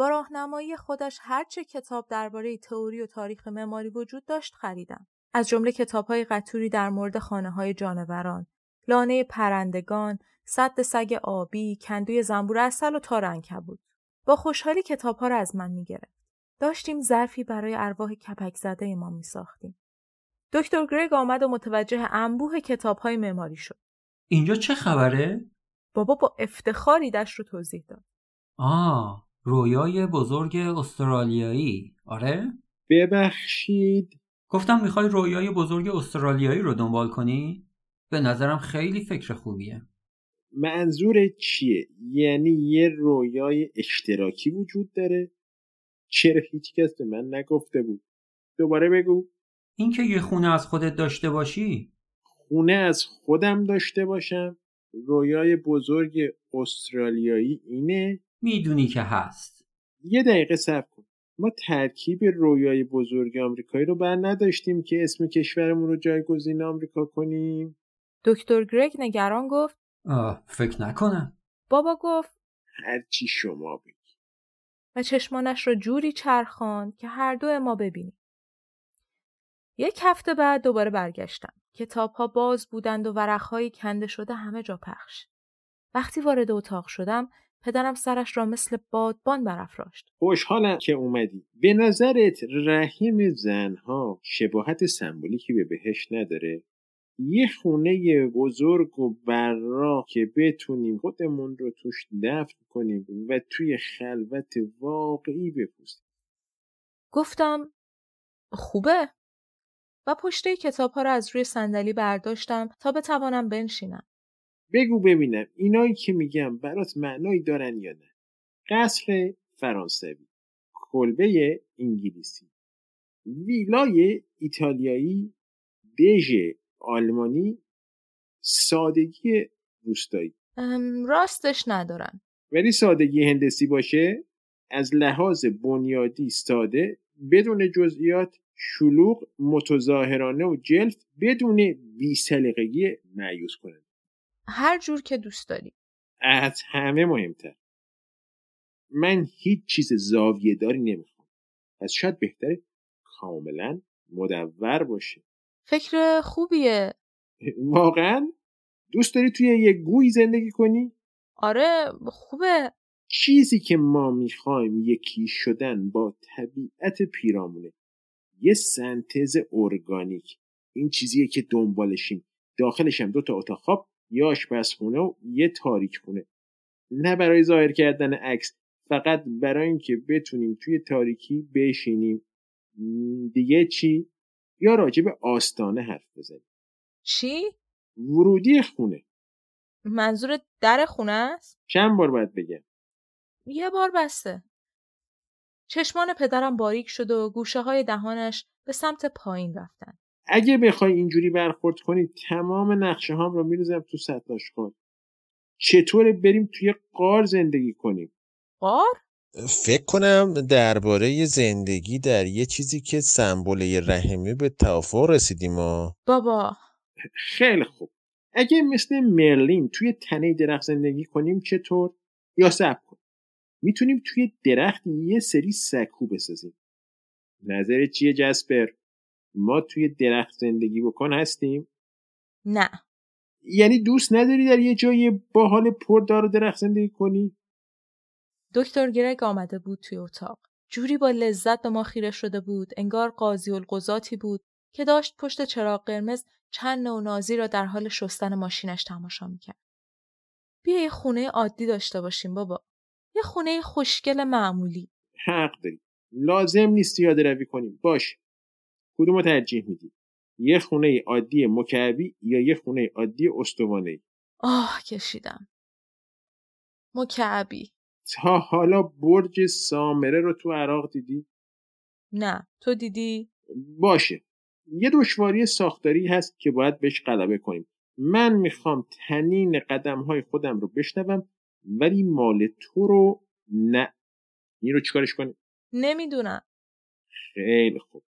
با راهنمایی خودش هرچه کتاب درباره تئوری و تاریخ معماری وجود داشت خریدم. از جمله کتابهای قطوری در مورد خانه های جانوران، لانه پرندگان، صد سگ آبی، کندوی زنبور اصل و تار بود. با خوشحالی کتابها را از من می‌گرفت. داشتیم ظرفی برای ارواح کپک زده ما می ساختیم. دکتر گرگ آمد و متوجه انبوه کتابهای معماری شد. اینجا چه خبره؟ بابا با افتخاری دشت رو توضیح داد. آه رویای بزرگ استرالیایی آره؟ ببخشید گفتم می‌خوای رویای بزرگ استرالیایی رو دنبال کنی؟ به نظرم خیلی فکر خوبیه منظور چیه؟ یعنی یه رویای اشتراکی وجود داره؟ چرا هیچ کس به من نگفته بود؟ دوباره بگو اینکه یه خونه از خودت داشته باشی خونه از خودم داشته باشم رویای بزرگ استرالیایی اینه می‌دونی که هست. یه دقیقه صبر کن. ما ترکیب رویای بزرگ آمریکایی رو بر نداشتیم که اسم کشورمون رو جایگزین آمریکا کنیم. دکتر گرگ نگران گفت آه فکر نکنم. بابا گفت هرچی شما بگی. و چشمانش را جوری چرخاند که هر دو ما ببینیم. یک هفته بعد دوباره برگشتم. کتاب ها باز بودند و ورقهایی کنده شده همه جا پخش. وقتی وارد اتاق شدم پدرم سرش را مثل بادبان برافراشت. خوشحالم که اومدی. به نظرت رحیم زنها شباهت سمبولیکی به بهش نداره؟ یه خونه بزرگ و برا که بتونیم خودمون رو توش دفن کنیم و توی خلوت واقعی بپوسیم. گفتم خوبه و پشته کتاب ها رو از روی صندلی برداشتم تا بتوانم بنشینم. بگو ببینم اینایی که میگم برات معنایی دارن یا نه؟ قصر فرانسوی کلبه انگلیسی ویلای ایتالیایی دژ آلمانی سادگی روستایی. راستش ندارن ولی سادگی هندسی باشه از لحاظ بنیادی ساده بدون جزئیات شلوغ متظاهرانه و جلف بدون بیسلیقگی معیوز کنند هر جور که دوست داری از همه مهمتر. من هیچ چیز زاویه داری نمی‌خوام. پس شاید بهتره کاملا مدور باشه فکر خوبیه. واقعا؟ دوست داری توی یه گوی زندگی کنی؟ آره خوبه. چیزی که ما می‌خوایم یکی شدن با طبیعت پیرامونه. یه سنتز ارگانیک. این چیزیه که دنبالشیم. داخلش هم دو تا اتاق. خواب یه آشپزخونه و یه تاریک خونه. نه برای ظاهر کردن عکس فقط برای اینکه بتونیم توی تاریکی بشینیم. دیگه چی؟ یا راجع به آستانه حرف بزنیم. چی؟ ورودی خونه. منظور در خونه است؟ چند بار باید بگم؟ یه بار بسته. چشمان پدرم باریک شد و گوشه های دهانش به سمت پایین رفتن. اگه بخوای اینجوری برخورد کنی تمام نقشه هام رو میریزم تو سطل آشغال چطور بریم توی قار زندگی کنیم؟ قار؟ فکر کنم درباره زندگی در یه چیزی که سمبل رحمی به توافق رسیدیم و بابا. خیلی خوب. اگه مثل مرلین توی تنه درخت زندگی کنیم چطور؟ یا سب کن. می‌تونیم توی درخت یه سری سکو بسازیم. نظر چیه جسپر؟ ما توی درخت زندگی بکن هستیم؟ نه یعنی دوست نداری در یه جای با حال پردار و درخت زندگی کنی؟ دکتر گرگ آمده بود توی اتاق. جوری با لذت به ما خیره شده بود انگار قاضی القضاتی بود که داشت پشت چراغ قرمز چند نوع نازی را در حال شستن ماشینش تماشا می‌کرد. بیا یه خونه عادی داشته باشیم بابا. یه خونه خوشگل معمولی. حق داری. لازم نیست یاد روی کنیم. باش. کدوم ترجیح میدی؟ یه خونه عادی مکعبی یا یه خونه عادی استوانه آه کشیدم. مکعبی. تا حالا برج سامره رو تو عراق دیدی؟ نه. تو دیدی؟ باشه. یه دشواری ساختاری هست که باید بهش غلبه کنیم. من می‌خوام تنین قدم های خودم رو بشنوم ولی مال تو رو نه. این رو چیکارش کنیم؟ نمی‌دونم. خیلی خوب.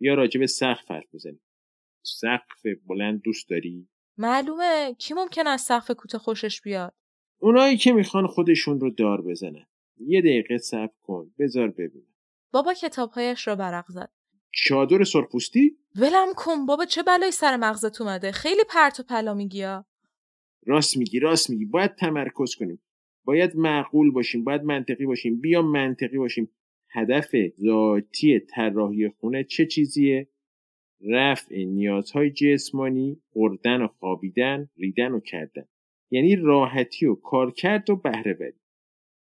یا راجع به سقف حرف بزنیم. سقف بلند دوست داری؟ معلومه. کی ممکن از سقف کوته خوشش بیاد؟ اونایی که می‌خوان خودشون رو دار بزنن. یه دقیقه صبر کن. بذار ببینم. بابا کتابهایش را برق زد. چادر سرخپوستی؟ ولم کن. بابا چه بلایی سر مغزت اومده؟ خیلی پرت و پلا میگی راست میگی راست میگی. باید تمرکز کنیم. باید معقول باشیم باید منطقی باشیم. بیا منطقی باشیم. هدف ذاتی طراحی خونه چه چیزیه؟ رفع نیازهای جسمانی خوردن و خوابیدن ریدن و کردن. یعنی راحتی و کارکرد و بهره بری.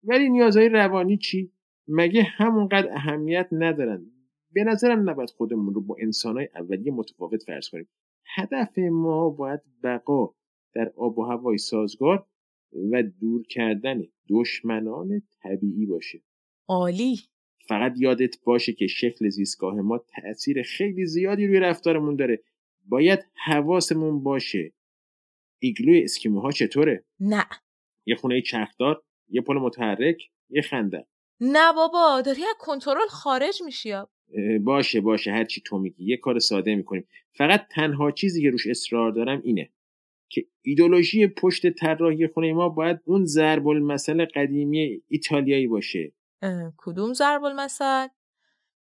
ولی نیازهای روانی چی؟ مگه همونقدر اهمیت ندارن؟ به نظرم نباید خودمون رو با انسانهای اولیه متفاوت فرض کنیم. هدف ما باید بقا در آب و هوای سازگار و دور کردن دشمنان طبیعی باشه. عالی. فقط یادت باشه که شکل زیستگاه ما تاثیر خیلی زیادی روی رفتارمون داره. باید حواسمون باشه. ایگلوی اسکیموها چطوره؟ نه. یه خونه چرخدار یه پل متحرک یه خنده. نه بابا داری از کنترل خارج میشی. باشه باشه. هرچی تو میگی یه کار ساده می‌کنیم. فقط تنها چیزی که روش اصرار دارم اینه که ایدولوژی پشت طراحی خونه ما باید اون ضرب المثل قدیمی ایتالیایی باشه. کدوم ضرب المثل؟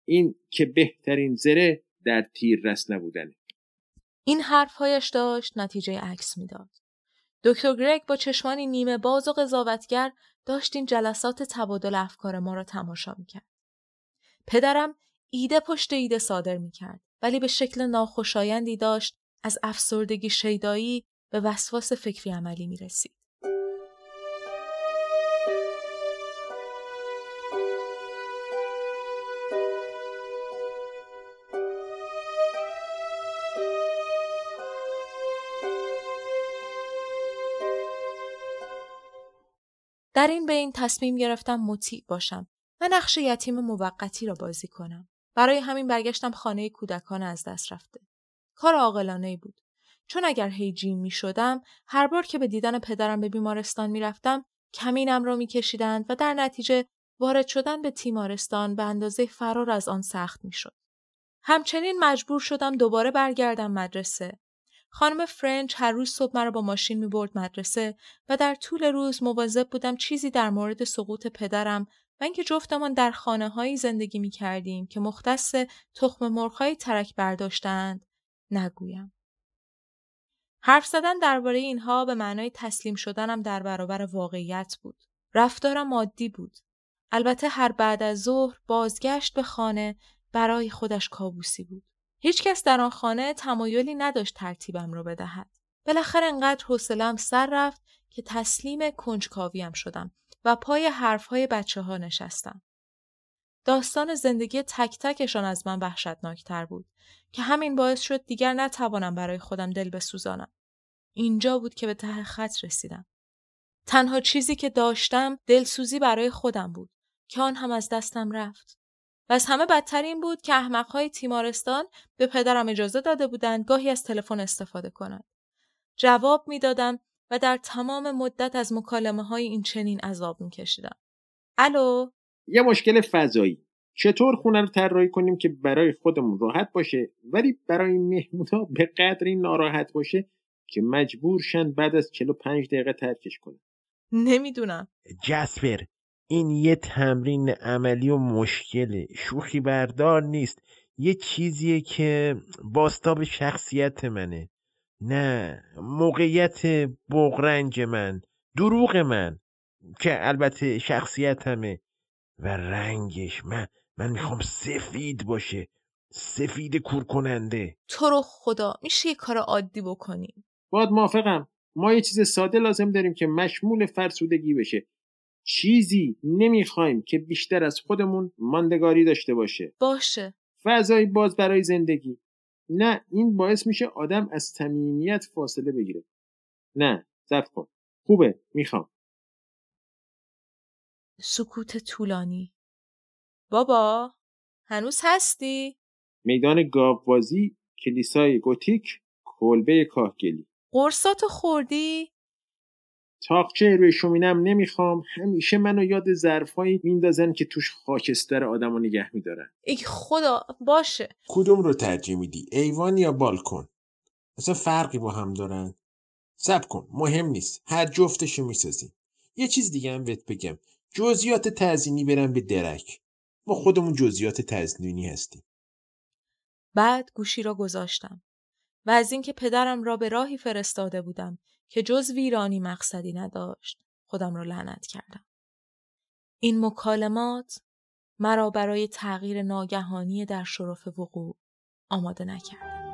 این که بهترین زره در تیر رس نبودنه. این حرفهایش داشت نتیجه عکس می‌داد. دکتر گرگ با چشمانی نیمه باز و قضاوتگر داشت این جلسات تبادل افکار ما را تماشا می‌کرد. پدرم ایده پشت ایده صادر می‌کرد ولی به شکل ناخوشایندی داشت از افسردگی شیدایی به وسواس فکری عملی می در این بین تصمیم گرفتم مطیع باشم و نقش یتیم موقتی را بازی کنم. برای همین برگشتم خانه کودکان از دست رفته. کار عاقلانه بود. چون اگر هیجین می شدم هر بار که به دیدن پدرم به بیمارستان می رفتم کمینم را می کشیدند و در نتیجه وارد شدن به تیمارستان به اندازه فرار از آن سخت می شد. همچنین مجبور شدم دوباره برگردم مدرسه. خانم فرنج هر روز صبح مرا با ماشین می برد مدرسه و در طول روز مواظب بودم چیزی در مورد سقوط پدرم و اینکه جفتمان در خانه هایی زندگی می کردیم که مختص تخم مرغهای ترک برداشتند نگویم. حرف زدن درباره اینها به معنای تسلیم شدنم در برابر واقعیت بود. رفتارم عادی بود. البته هر بعد از ظهر بازگشت به خانه برای خودش کابوسی بود. هیچکس در آن خانه تمایلی نداشت ترتیبم را بدهد. بالاخره انقدر حوصله‌ام سر رفت که تسلیم کنجکاویم شدم و پای حرفهای بچه ها نشستم. داستان زندگی تک تکشان از من وحشتناکتر بود که همین باعث شد دیگر نتوانم برای خودم دل بسوزانم. اینجا بود که به ته خط رسیدم. تنها چیزی که داشتم دلسوزی برای خودم بود که آن هم از دستم رفت. و از همه بدتر این بود که احمقهای تیمارستان به پدرم اجازه داده بودند گاهی از تلفن استفاده کند. جواب می‌دادم و در تمام مدت از مکالمه های این چنین عذاب می کشیدم. الو یه مشکل فضایی چطور خونه رو طراحی کنیم که برای خودمون راحت باشه ولی برای مهمونا به قدری ناراحت باشه که مجبور شن بعد از 45 دقیقه ترکش کنن نمی‌دونم جسپر این یه تمرین عملی و مشکله. شوخی بردار نیست. یه چیزیه که باستاب شخصیت منه. نه موقعیت بغرنج من دروغ من که البته شخصیتمه و رنگش من من می‌خوام سفید باشه. سفید کور کننده تو رو خدا میشه یه کار عادی بکنیم باید موافقم. ما یه چیز ساده لازم داریم که مشمول فرسودگی بشه. چیزی نمی‌خوایم که بیشتر از خودمون ماندگاری داشته باشه. باشه. فضایی باز برای زندگی. نه این باعث میشه آدم از صمیمیت فاصله بگیره. نه زب کن. خوبه می‌خوام. سکوت طولانی. بابا هنوز هستی؟ میدان گاوبازی کلیسای گوتیک کلبه کاهگلی. قرصاتو خوردی؟ تاقچه روی شومینم نمی‌خوام. همیشه منو یاد ظرفایی میندازن که توش خاکستر آدمو نگه میدارن. ای خدا باشه. کدوم رو ترجیح میدی؟ ایوان یا بالکن؟ اصلا فرقی با هم دارن. سب کن مهم نیست. هر جفتشو می‌سازیم. یه چیز دیگه هم بهت بگم. جزئیات تزینی برن به درک. ما خودمون جزئیات تزیینی هستیم. بعد گوشی را گذاشتم و از اینکه پدرم را به راهی فرستاده بودم که جز ویرانی مقصدی نداشت خودم را لعنت کردم. این مکالمات مرا برای تغییر ناگهانی در شرف وقوع آماده نکرد.